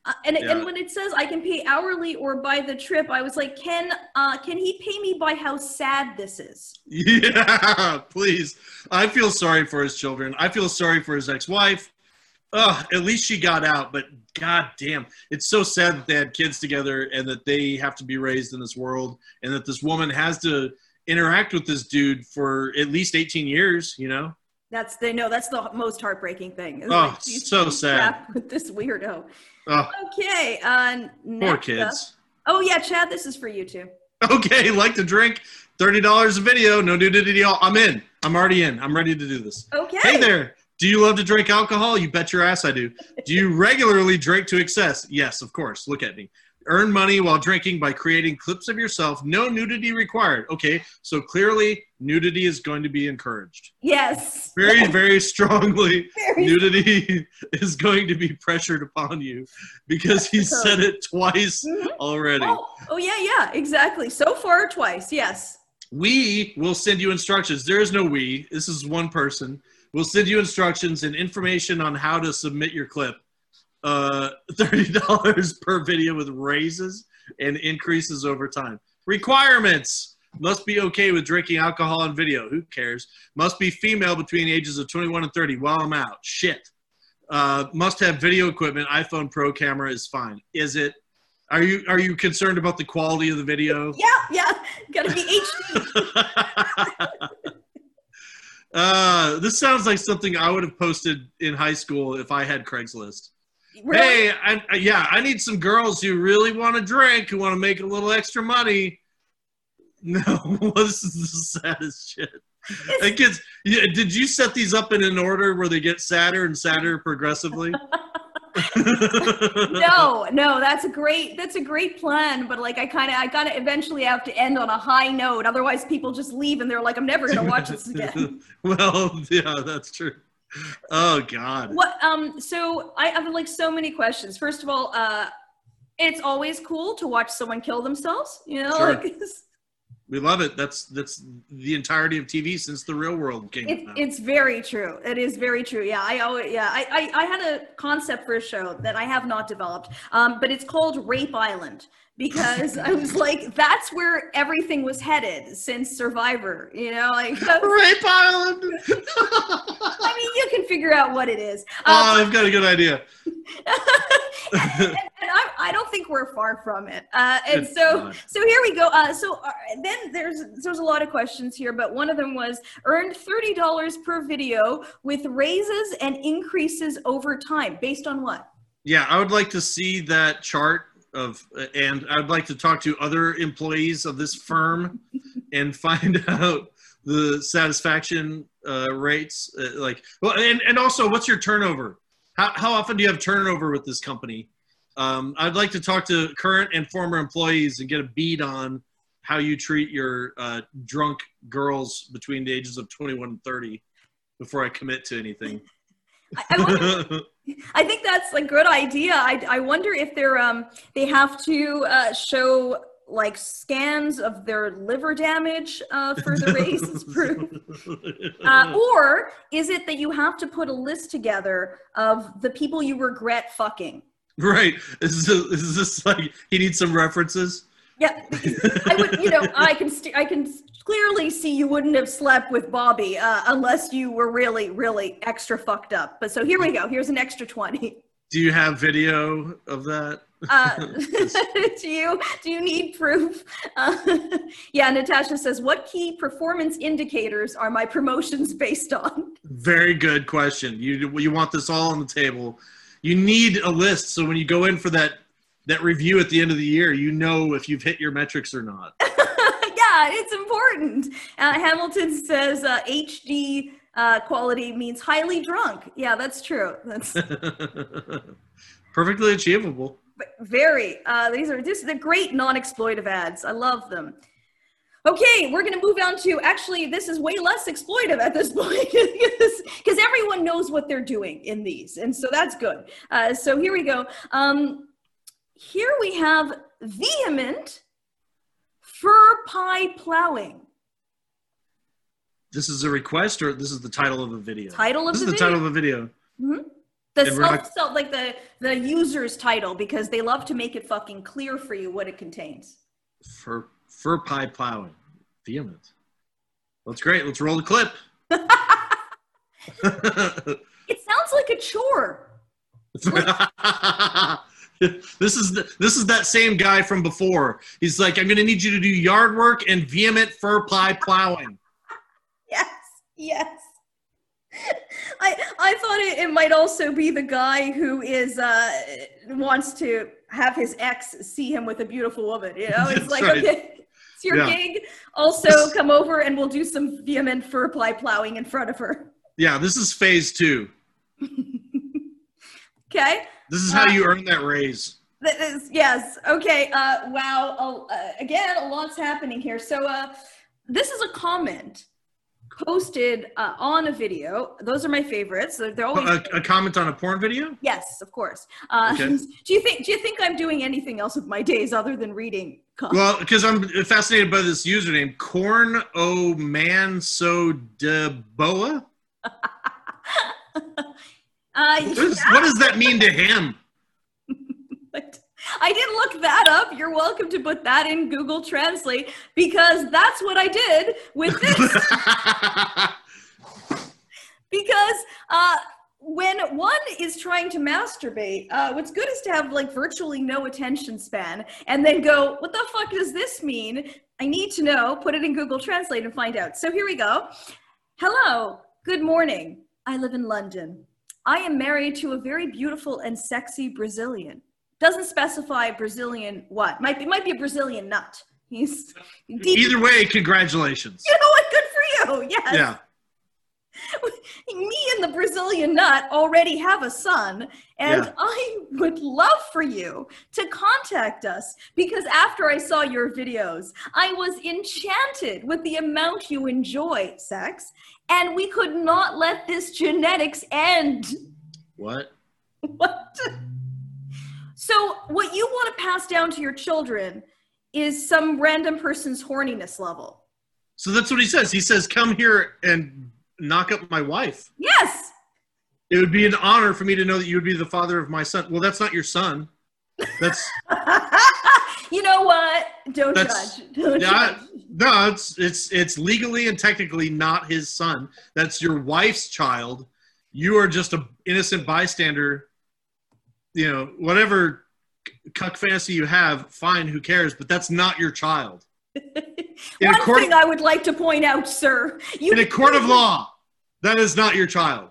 Uh, and, yeah. and when it says I can pay hourly or by the trip, I was like, can uh, can he pay me by how sad this is? Yeah, please. I feel sorry for his children. I feel sorry for his ex-wife. Ugh, at least she got out, but god damn, it's so sad that they had kids together and that they have to be raised in this world and that this woman has to interact with this dude for at least 18 years, you know? That's they know That's the most heartbreaking thing. It's oh, like, so sad with this weirdo. Oh. Okay. Uh, Poor kids. Up. Oh yeah, Chad. This is for you too. Okay, like to drink. Thirty dollars a video. No nudity. I'm in. I'm already in. I'm ready to do this. Okay. Hey there. Do you love to drink alcohol? You bet your ass I do. Do you regularly drink to excess? Yes, of course. Look at me. Earn money while drinking by creating clips of yourself. No nudity required. Okay, so clearly nudity is going to be encouraged. Yes. Very, very strongly, very nudity is going to be pressured upon you because he said it twice mm-hmm. already. Oh, oh, yeah, yeah, exactly. So far, twice, yes. We will send you instructions. There is no we, this is one person. We'll send you instructions and information on how to submit your clip uh, $30 per video with raises and increases over time. Requirements must be okay with drinking alcohol on video. Who cares? Must be female between ages of 21 and 30 while I'm out. Shit. Uh, must have video equipment. iPhone Pro camera is fine. Is it? Are you are you concerned about the quality of the video? Yeah, yeah. Got to be HD. uh, this sounds like something I would have posted in high school if I had Craigslist. Really? Hey, I, yeah, I need some girls who really want to drink, who want to make a little extra money. No, this is the saddest shit. It gets. Yeah, did you set these up in an order where they get sadder and sadder progressively? no, no, that's a great that's a great plan, but like I kind of I gotta eventually have to end on a high note. Otherwise, people just leave and they're like, I'm never gonna watch this again. well, yeah, that's true oh God. What? Um. So I have like so many questions. First of all, uh, it's always cool to watch someone kill themselves. You know, sure. like. We love it. That's that's the entirety of TV since the real world came. It, it's very true. It is very true. Yeah, I always yeah. I, I I had a concept for a show that I have not developed, um, but it's called Rape Island because I was like, that's where everything was headed since Survivor, you know, like Rape Island. I mean, you can figure out what it is. Oh, um, I've got a good idea. and, and I, I don't think we're far from it. Uh, and so, so here we go. Uh, so uh, then there's there's a lot of questions here, but one of them was earned thirty dollars per video with raises and increases over time, based on what? Yeah, I would like to see that chart of, and I'd like to talk to other employees of this firm and find out the satisfaction uh, rates. Uh, like, well, and, and also, what's your turnover? How, how often do you have turnover with this company? Um, I'd like to talk to current and former employees and get a beat on how you treat your uh, drunk girls between the ages of 21 and 30 before I commit to anything. I, I, wonder, I think that's a good idea. I, I wonder if they're um they have to uh, show like scans of their liver damage uh, for the raise as proof. Uh, or is it that you have to put a list together of the people you regret fucking? Right. Is this, is this like he needs some references? Yeah, I would. You know, I can. St- I can clearly see you wouldn't have slept with Bobby uh, unless you were really, really extra fucked up. But so here we go. Here's an extra twenty. Do you have video of that? Uh, do you do you need proof? Uh, yeah, Natasha says, "What key performance indicators are my promotions based on?" Very good question. You you want this all on the table. You need a list so when you go in for that that review at the end of the year, you know if you've hit your metrics or not. yeah, it's important. Uh, Hamilton says uh, HD uh, quality means highly drunk. Yeah, that's true. That's Perfectly achievable. very. Uh, these are just the great non-exploitive ads. I love them. Okay, we're going to move on to actually, this is way less exploitive at this point because everyone knows what they're doing in these. And so that's good. Uh, so here we go. Um, here we have vehement fur pie plowing. This is a request or this is the title of a video? Title of this the is the video. title of a video. Mm-hmm. The And we're not- self, self, like the the user's title because they love to make it fucking clear for you what it contains. Fur fur pie plowing. Vehement. That's great. Let's roll the clip. It sounds like a chore. this is the, this is that same guy from before. He's like, I'm gonna need you to do yard work and vehement fur pie plowing. Yes, yes. I I thought it, it might also be the guy who is uh wants to have his ex see him with a beautiful woman. You know, it's That's like right. okay, it's your Yeah. gig. Also, come over and we'll do some vehement fur ply plowing in front of her. Yeah, this is phase two. Okay. This is how you earn that raise. That is, yes. Okay. Uh, wow. Uh, again, a lot's happening here. So, uh, this is a comment posted uh, on a video. Those are my favorites. They're, they're always A, a comment on a porn video? yes, of course. Uh, Okay. Do you think? Do you think I'm doing anything else with my days other than reading? comments? Well, because I'm fascinated by this username, Corn O Man So De Boa. Uh, What, is, what does that mean to him? I didn't look that up. You're welcome to put that in Google Translate because that's what I did with this. because uh, when one is trying to masturbate, uh, what's good is to have like virtually no attention span and then go, what the fuck does this mean? I need to know. Put it in Google Translate and find out. So here we go. Hello, good morning. I live in London. I am married to a very beautiful and sexy Brazilian. Doesn't specify Brazilian what? Might be might be a Brazilian nut. He's deep. Either way, congratulations. You know what? Good for you. Yes. Yeah. Me and the Brazilian nut already have a son, and Yeah. I would love for you to contact us because after I saw your videos, I was enchanted with the amount you enjoy sex, and we could not let this genetics end. What? What? So, what you want to pass down to your children is some random person's horniness level. So that's what he says. He says, "Come here and knock up my wife." Yes. It would be an honor for me to know that you would be the father of my son. Well, that's not your son. That's you know what? Don't That's- judge. Don't yeah, I- judge. No. It's it's it's legally and technically not his son. That's your wife's child. You are just a innocent bystander. You know, whatever cuck fantasy you have, fine, who cares? But that's not your child. One court thing I would like to point out, sir, you in a court of law, that is not your child.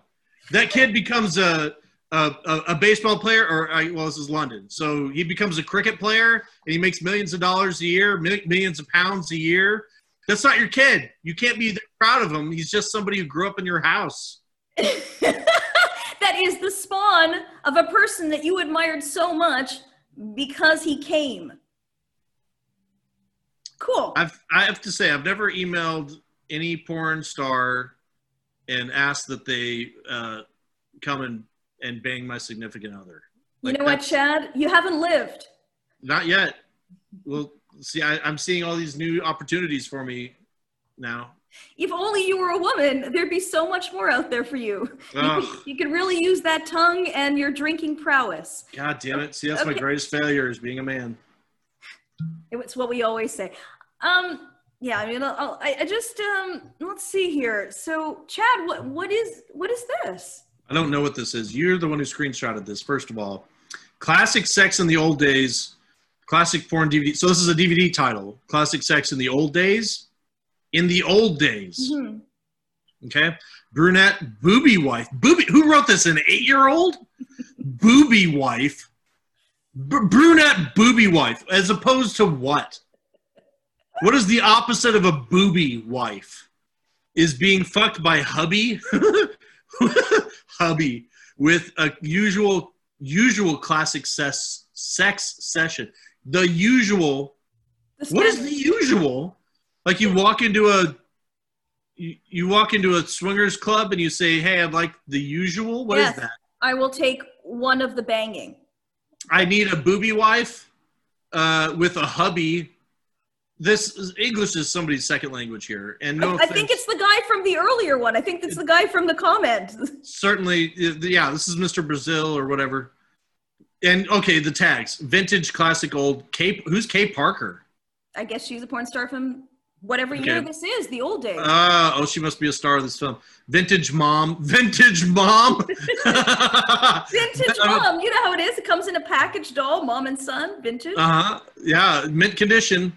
That kid becomes a a, a, a baseball player, or uh, well, this is London, so he becomes a cricket player, and he makes millions of dollars a year, mi- millions of pounds a year. That's not your kid. You can't be that proud of him. He's just somebody who grew up in your house. that is the spawn of a person that you admired so much because he came. Cool. I've I have to say I've never emailed any porn star and asked that they uh, come and and bang my significant other. you know what, Chad? You haven't lived. Not yet. Well, see, I, I'm seeing all these new opportunities for me now. If only you were a woman, there'd be so much more out there for you. You Ugh. could, you could really use that tongue and your drinking prowess. God damn it! See, that's my greatest failure is being a man. It's what we always say. Um, yeah, I mean, I'll, I, I just um, let's see here. So, Chad, what what is what is this? I don't know what this is. You're the one who screenshotted this. First of all, classic sex in the old days, classic porn DVD. So this is a DVD title. Classic sex in the old days. In the old days. Mhm. Okay. Brunette booby wife. Booby. Who wrote this? An eight-year-old booby wife. B- brunette booby wife. As opposed to what? What is the opposite of a booby wife? Is being fucked by hubby, hubby with a usual usual classic sex sex session. The usual. What is the usual? Like you walk into a you, you walk into a swingers club and you say, "Hey, I'd like the usual." What is Yes. that? I will take one of the banging. I need a booby wife uh, with a hubby. This is, English is somebody's second language here, and no I, I think it's the guy from the earlier one. I think it's the guy from the comment. certainly, yeah, this is Mr. Brazil or whatever. And okay, the tags: vintage, classic, old. Kay, who's Kay Parker? I guess she's a porn star from whatever year this is, the old days. Uh, oh, she must be a star of this film. Vintage mom, vintage mom. vintage mom, you know how it is. It comes in a package doll, mom and son, vintage. Uh huh. Yeah, mint condition.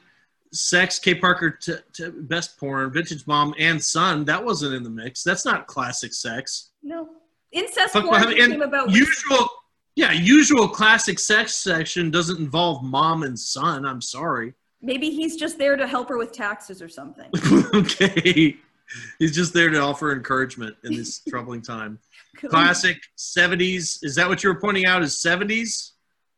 Sex, K. Parker, t- t- best porn, vintage mom and son. That wasn't in the mix. That's not classic sex. no, incest Fuck porn what- came and about. Usual, yeah, usual classic sex section doesn't involve mom and son. I'm sorry. Maybe he's just there to help her with taxes or something. okay. He's just there to offer encouragement in this troubling time. Classic 70s. Is that what you were pointing out? Is 70s?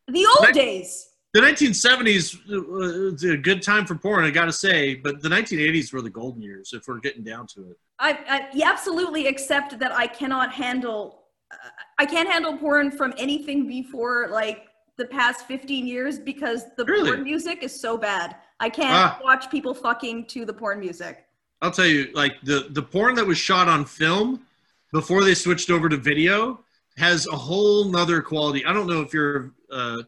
The old days. The 1970s uh, was a good time for porn, I got to say, but the 1980s were the golden years, if we're getting down to it. I, I yeah, absolutely accept that I cannot handle. Uh, I can't handle porn from anything before like the past 15 years because the Really? porn music is so bad. I can't Ah. watch people fucking to the porn music. I'll tell you, like the the porn that was shot on film before they switched over to video has a whole nother quality. I don't know if you're uh,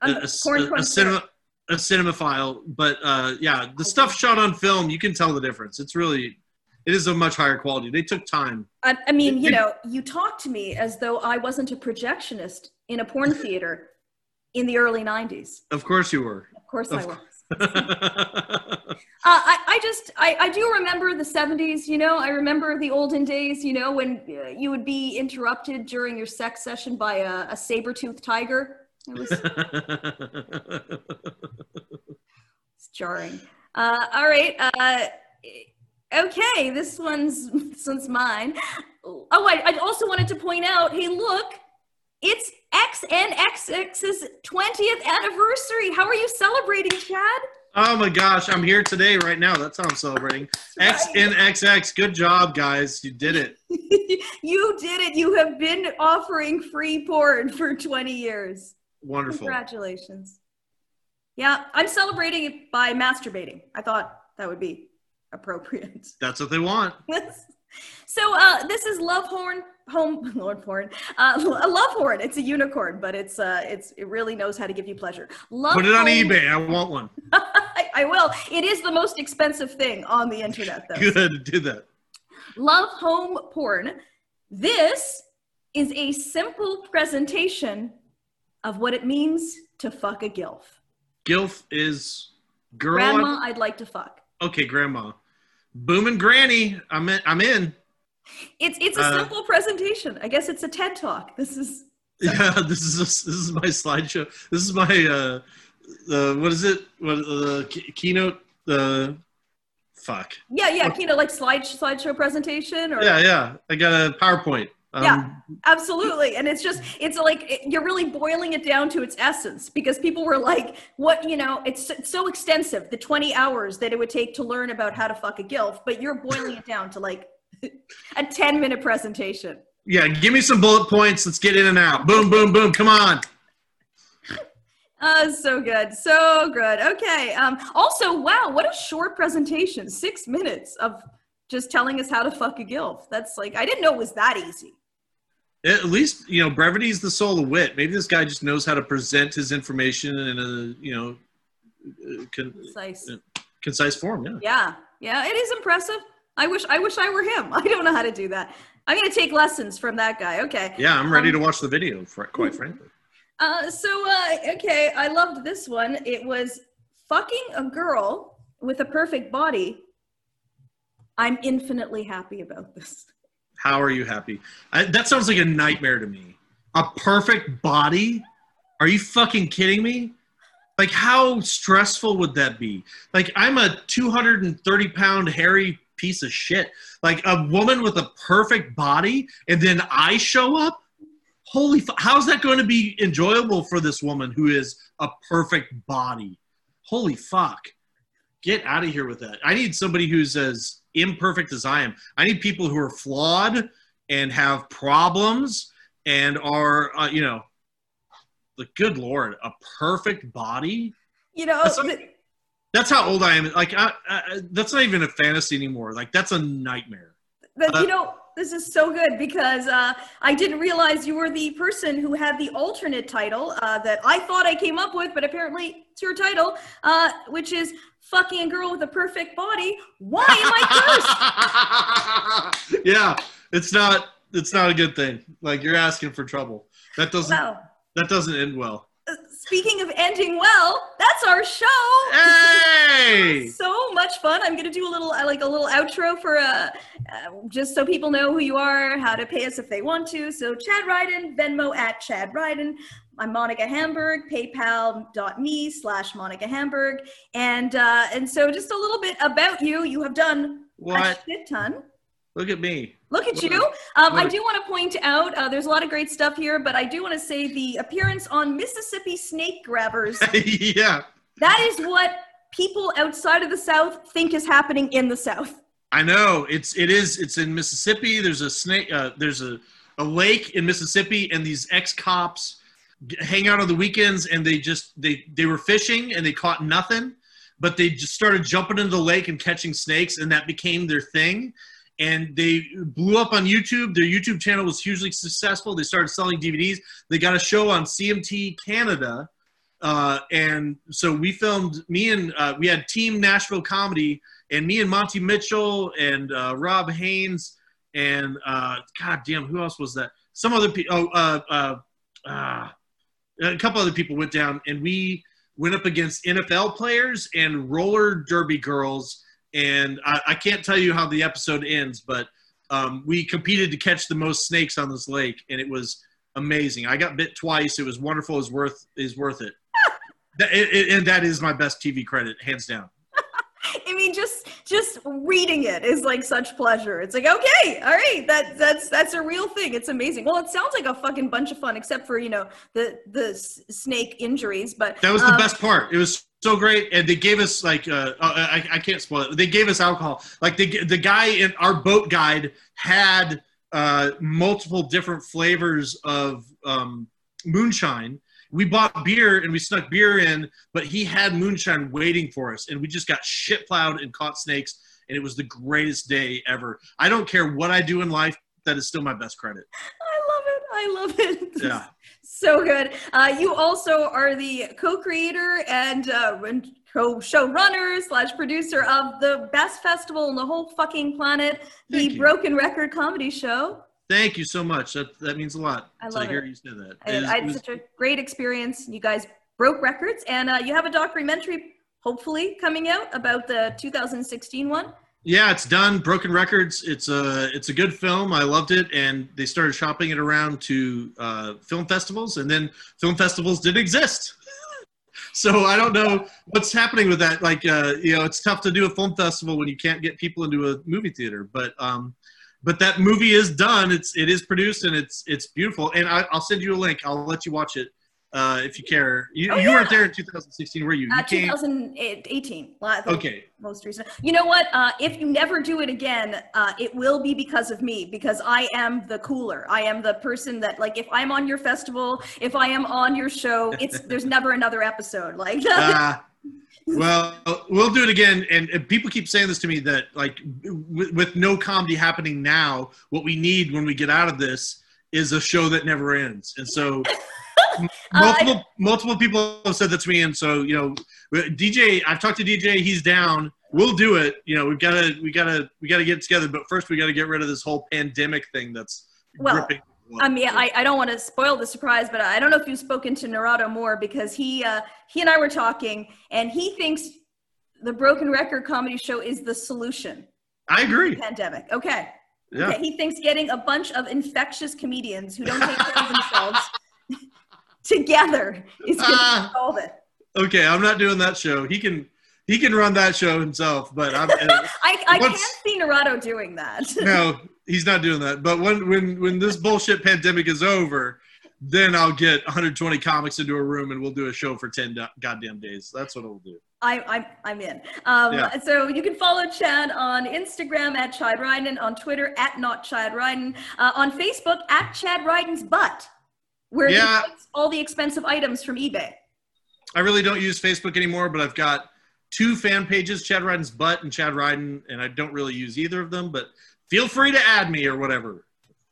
I'm a, a a, a cinema a cinemaphile, but uh, yeah, the stuff shot on film, you can tell the difference. It's really, it is a much higher quality. They took time. I, I mean, you It- know, you talk to me as though I wasn't a projectionist in a porn theater in the early 90s. Of course, you were. Of course Of I was. Uh, I, I just, I, I do remember the 70s, you know, I remember the olden days, you know, when uh, you would be interrupted during your sex session by a, a saber-toothed tiger. It was it's jarring. Uh, all right. Uh, okay, this one's this one's mine. Oh, I, I also wanted to point out. Hey, look, it's XNXX's 20th anniversary. How are you celebrating, Chad? oh my gosh, I'm here today, right now. That's how I'm celebrating. XNXX, good job, guys. You did it. you did it. You have been offering free porn for 20 years. Wonderful. Congratulations. Yeah, I'm celebrating it by masturbating. I thought that would be appropriate. That's what they want. so uh, this is Love Horn Home Lord Horn. Uh, a Love Horn. It's a unicorn, but it's uh, it's it really knows how to give you pleasure. Love Put it on Horn- eBay. I want one. I, I will. It is the most expensive thing on the internet, though. Good. Do that. Love Home Porn. This is a simple presentation of what it means to fuck a gilf. Gilf is girl. Grandma, I'd like to fuck. Okay, grandma. Boom and granny. I'm in. I'm in. It's it's a Uh, simple presentation. I guess it's a TED talk. This is Yeah, this is this is my slideshow. This is my uh, uh what is it? What the key keynote? The fuck. yeah, yeah, know, like slide slideshow presentation or Yeah, yeah. I got a PowerPoint. Um, Yeah. absolutely. And it's just it's like it, you're really boiling it down to its essence because people were like, what you know, it's, it's so extensive, the 20 hours that it would take to learn about how to fuck a gilf, but you're boiling it down to like a 10 minute presentation. Yeah, give me some bullet points. Let's get in and out. Boom, boom, boom. Come on. Oh, so good. So good. Okay. Um, also, wow, what a short presentation. Six minutes of just telling us how to fuck a gilf. That's like, I didn't know it was that easy. At least you know brevity is the soul of wit. Maybe this guy just knows how to present his information in a you know uh, con- Concise. concise form. Yeah. Yeah. Yeah. It is impressive. I wish, I wish I were him. I don't know how to do that. I'm going to take lessons from that guy. Okay. Yeah, I'm ready Um, to watch the video. fr- Quite frankly. Uh, so, uh, okay. I loved this one. It was fucking a girl with a perfect body. I'm infinitely happy about this. How are you happy? I, that sounds like a nightmare to me. A perfect body? Are you fucking kidding me? Like, how stressful would that be? Like, I'm a 230 pound hairy piece of shit. Like, a woman with a perfect body, and then I show up? Holy, fu- how's that going to be enjoyable for this woman who is a perfect body? Holy fuck. Get out of here with that. I need somebody who's as imperfect as I am. I need people who are flawed and have problems and are, uh, you know, the good lord, a perfect body. You know, That's th- That's how old I am. Like, I, I, that's not even a fantasy anymore. Like, that's a nightmare. But Uh, you know, this is so good because uh, I didn't realize you were the person who had the alternate title uh, that I thought I came up with, but apparently it's your title, uh, which is "Fucking a Girl with a Perfect Body." Why am I cursed? yeah, it's not. It's not a good thing. Like you're asking for trouble. That doesn't. Wow. That doesn't end well. Speaking of ending well, that's our show. Hey! so much fun. I'm gonna do a little like a little outro for uh, uh just so people know who you are, how to pay us if they want to. So Chad Ryden, Venmo at Chad Ryden. I'm Monica Hamburg, paypal.me slash Monica Hamburg. And uh and so just a little bit about you. You have done What? a shit ton. Look at me. Look at you. Um, I do want to point out uh, there's a lot of great stuff here, but I do want to say the appearance on Mississippi Snake Grabbers. yeah. that is what people outside of the South think is happening in the South. I know it's it is it's in Mississippi. There's a snake. Uh, there's a a lake in Mississippi, and these ex cops hang out on the weekends, and they just they they were fishing and they caught nothing, but they just started jumping into the lake and catching snakes, and that became their thing. And they blew up on YouTube. Their YouTube channel was hugely successful. They started selling DVDs. They got a show on CMT Canada, uh, and so we filmed. Me and uh, we had Team Nashville Comedy and me and Monty Mitchell and uh, Rob Haynes and uh, God damn, who else was that? Some other people. Oh, uh, uh, a couple other people went down, and we went up against NFL players and roller derby girls. And I, I can't tell you how the episode ends, but um, we competed to catch the most snakes on this lake, and it was amazing. I got bit twice. It was wonderful. Was worth is worth it. That- it- it- and that is my best TV credit, hands down. I mean, just just reading it is like such pleasure. It's like, okay, all right, that that's that's a real thing. It's amazing. Well, it sounds like a fucking bunch of fun, except for you know the the snake injuries. But That was the um, best part. It was so great, and they gave us like uh, uh, I, I can't spoil it. They gave us alcohol. Like they, the guy in our boat guide had uh, multiple different flavors of um, moonshine. We bought beer and we snuck beer in, but he had moonshine waiting for us, and we just got shit plowed and caught snakes, and it was the greatest day ever. I don't care what I do in life. That is still my best credit. I love it. I love it. Yeah. so good. Uh, you also are the co-creator and uh, co-showrunner slash producer of the best festival on the whole fucking planet, the you. Broken Record Comedy Show. Thank you so much. That that means a lot I to love hear it. you say that. I, It I it was- such a great experience. You guys broke records, and uh, you have a documentary hopefully coming out about the 2016 one. Yeah, it's done. Broken Records. It's a it's a good film. I loved it, and they started shopping it around to uh, film festivals, and then film festivals didn't exist. so I don't know what's happening with that. Like, uh, you know, it's tough to do a film festival when you can't get people into a movie theater. But um, but that movie is done. It's it is produced, and it's it's beautiful. And I, I'll send you a link. I'll let you watch it uh, if you care. You, Oh, you yeah. weren't there in 2016, were you? You Uh, 2018. la- Okay. Most recent. You know what? Uh, if you never do it again, uh, it will be because of me, because I am the cooler. I am the person that, like, if I'm on your festival, if I am on your show, it's there's never another episode. Like, Ah, well, we'll do it again. And, and people keep saying this to me that like with, with no comedy happening now, what we need when we get out of this is a show that never ends. And so uh, m- multiple multiple people have said that to me. And so you know, DJ, I've talked to DJ. He's down. We'll do it. You know, we've got to we got to we got to get together. But first, we got to get rid of this whole pandemic thing that's Well, gripping. I mean, I, I don't want to spoil the surprise, but I don't know if you've spoken to Narado more because he uh, he and I were talking, and he thinks the Broken Record comedy show is the solution I agree. pandemic. Okay. Yeah. Okay, he thinks getting a bunch of infectious comedians who don't take care of themselves together is going to Ah. solve it. Okay, I'm not doing that show. He can he can run that show himself. But I'm. I, I can't see Narado doing that. no, he's not doing that. But when when when this bullshit pandemic is over, then I'll get 120 comics into a room and we'll do a show for 10 do- goddamn days. That's what I'll do. I, I'm, I'm in. Um, Yeah. So you can follow Chad on Instagram at Chad Ryden, on Twitter at not Chad Ryden, uh, on Facebook at Chad Ryden's butt, where Yeah. he puts all the expensive items from eBay. I really don't use Facebook anymore, but I've got two fan pages, Chad Ryden's butt and Chad Ryden, and I don't really use either of them. But feel free to add me or whatever.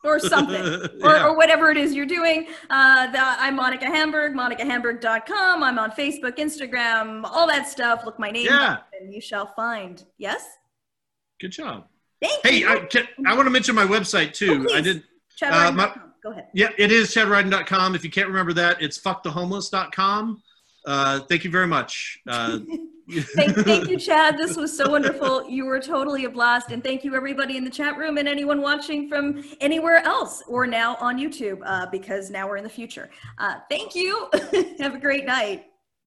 Or something, or, Yeah. or whatever it is you're doing. Uh, the, I'm Monica Hamburg, monicahamburg.com. I'm on Facebook, Instagram, all that stuff. Look my name Yeah. up and you shall find. Yes? Good job. Thank Hey, you. I, can, I want to mention my website too. Oh, I did. Uh, my- Go ahead. Yeah, it is chadryden.com. If you can't remember that, it's fuckthehomeless.com. Uh, thank you very much. Uh, thank, thank you, Chad. This was so wonderful. You were totally a blast. And thank you, everybody in the chat room and anyone watching from anywhere else or now on YouTube, uh, because now we're in the future. Uh, thank you. Have a great night.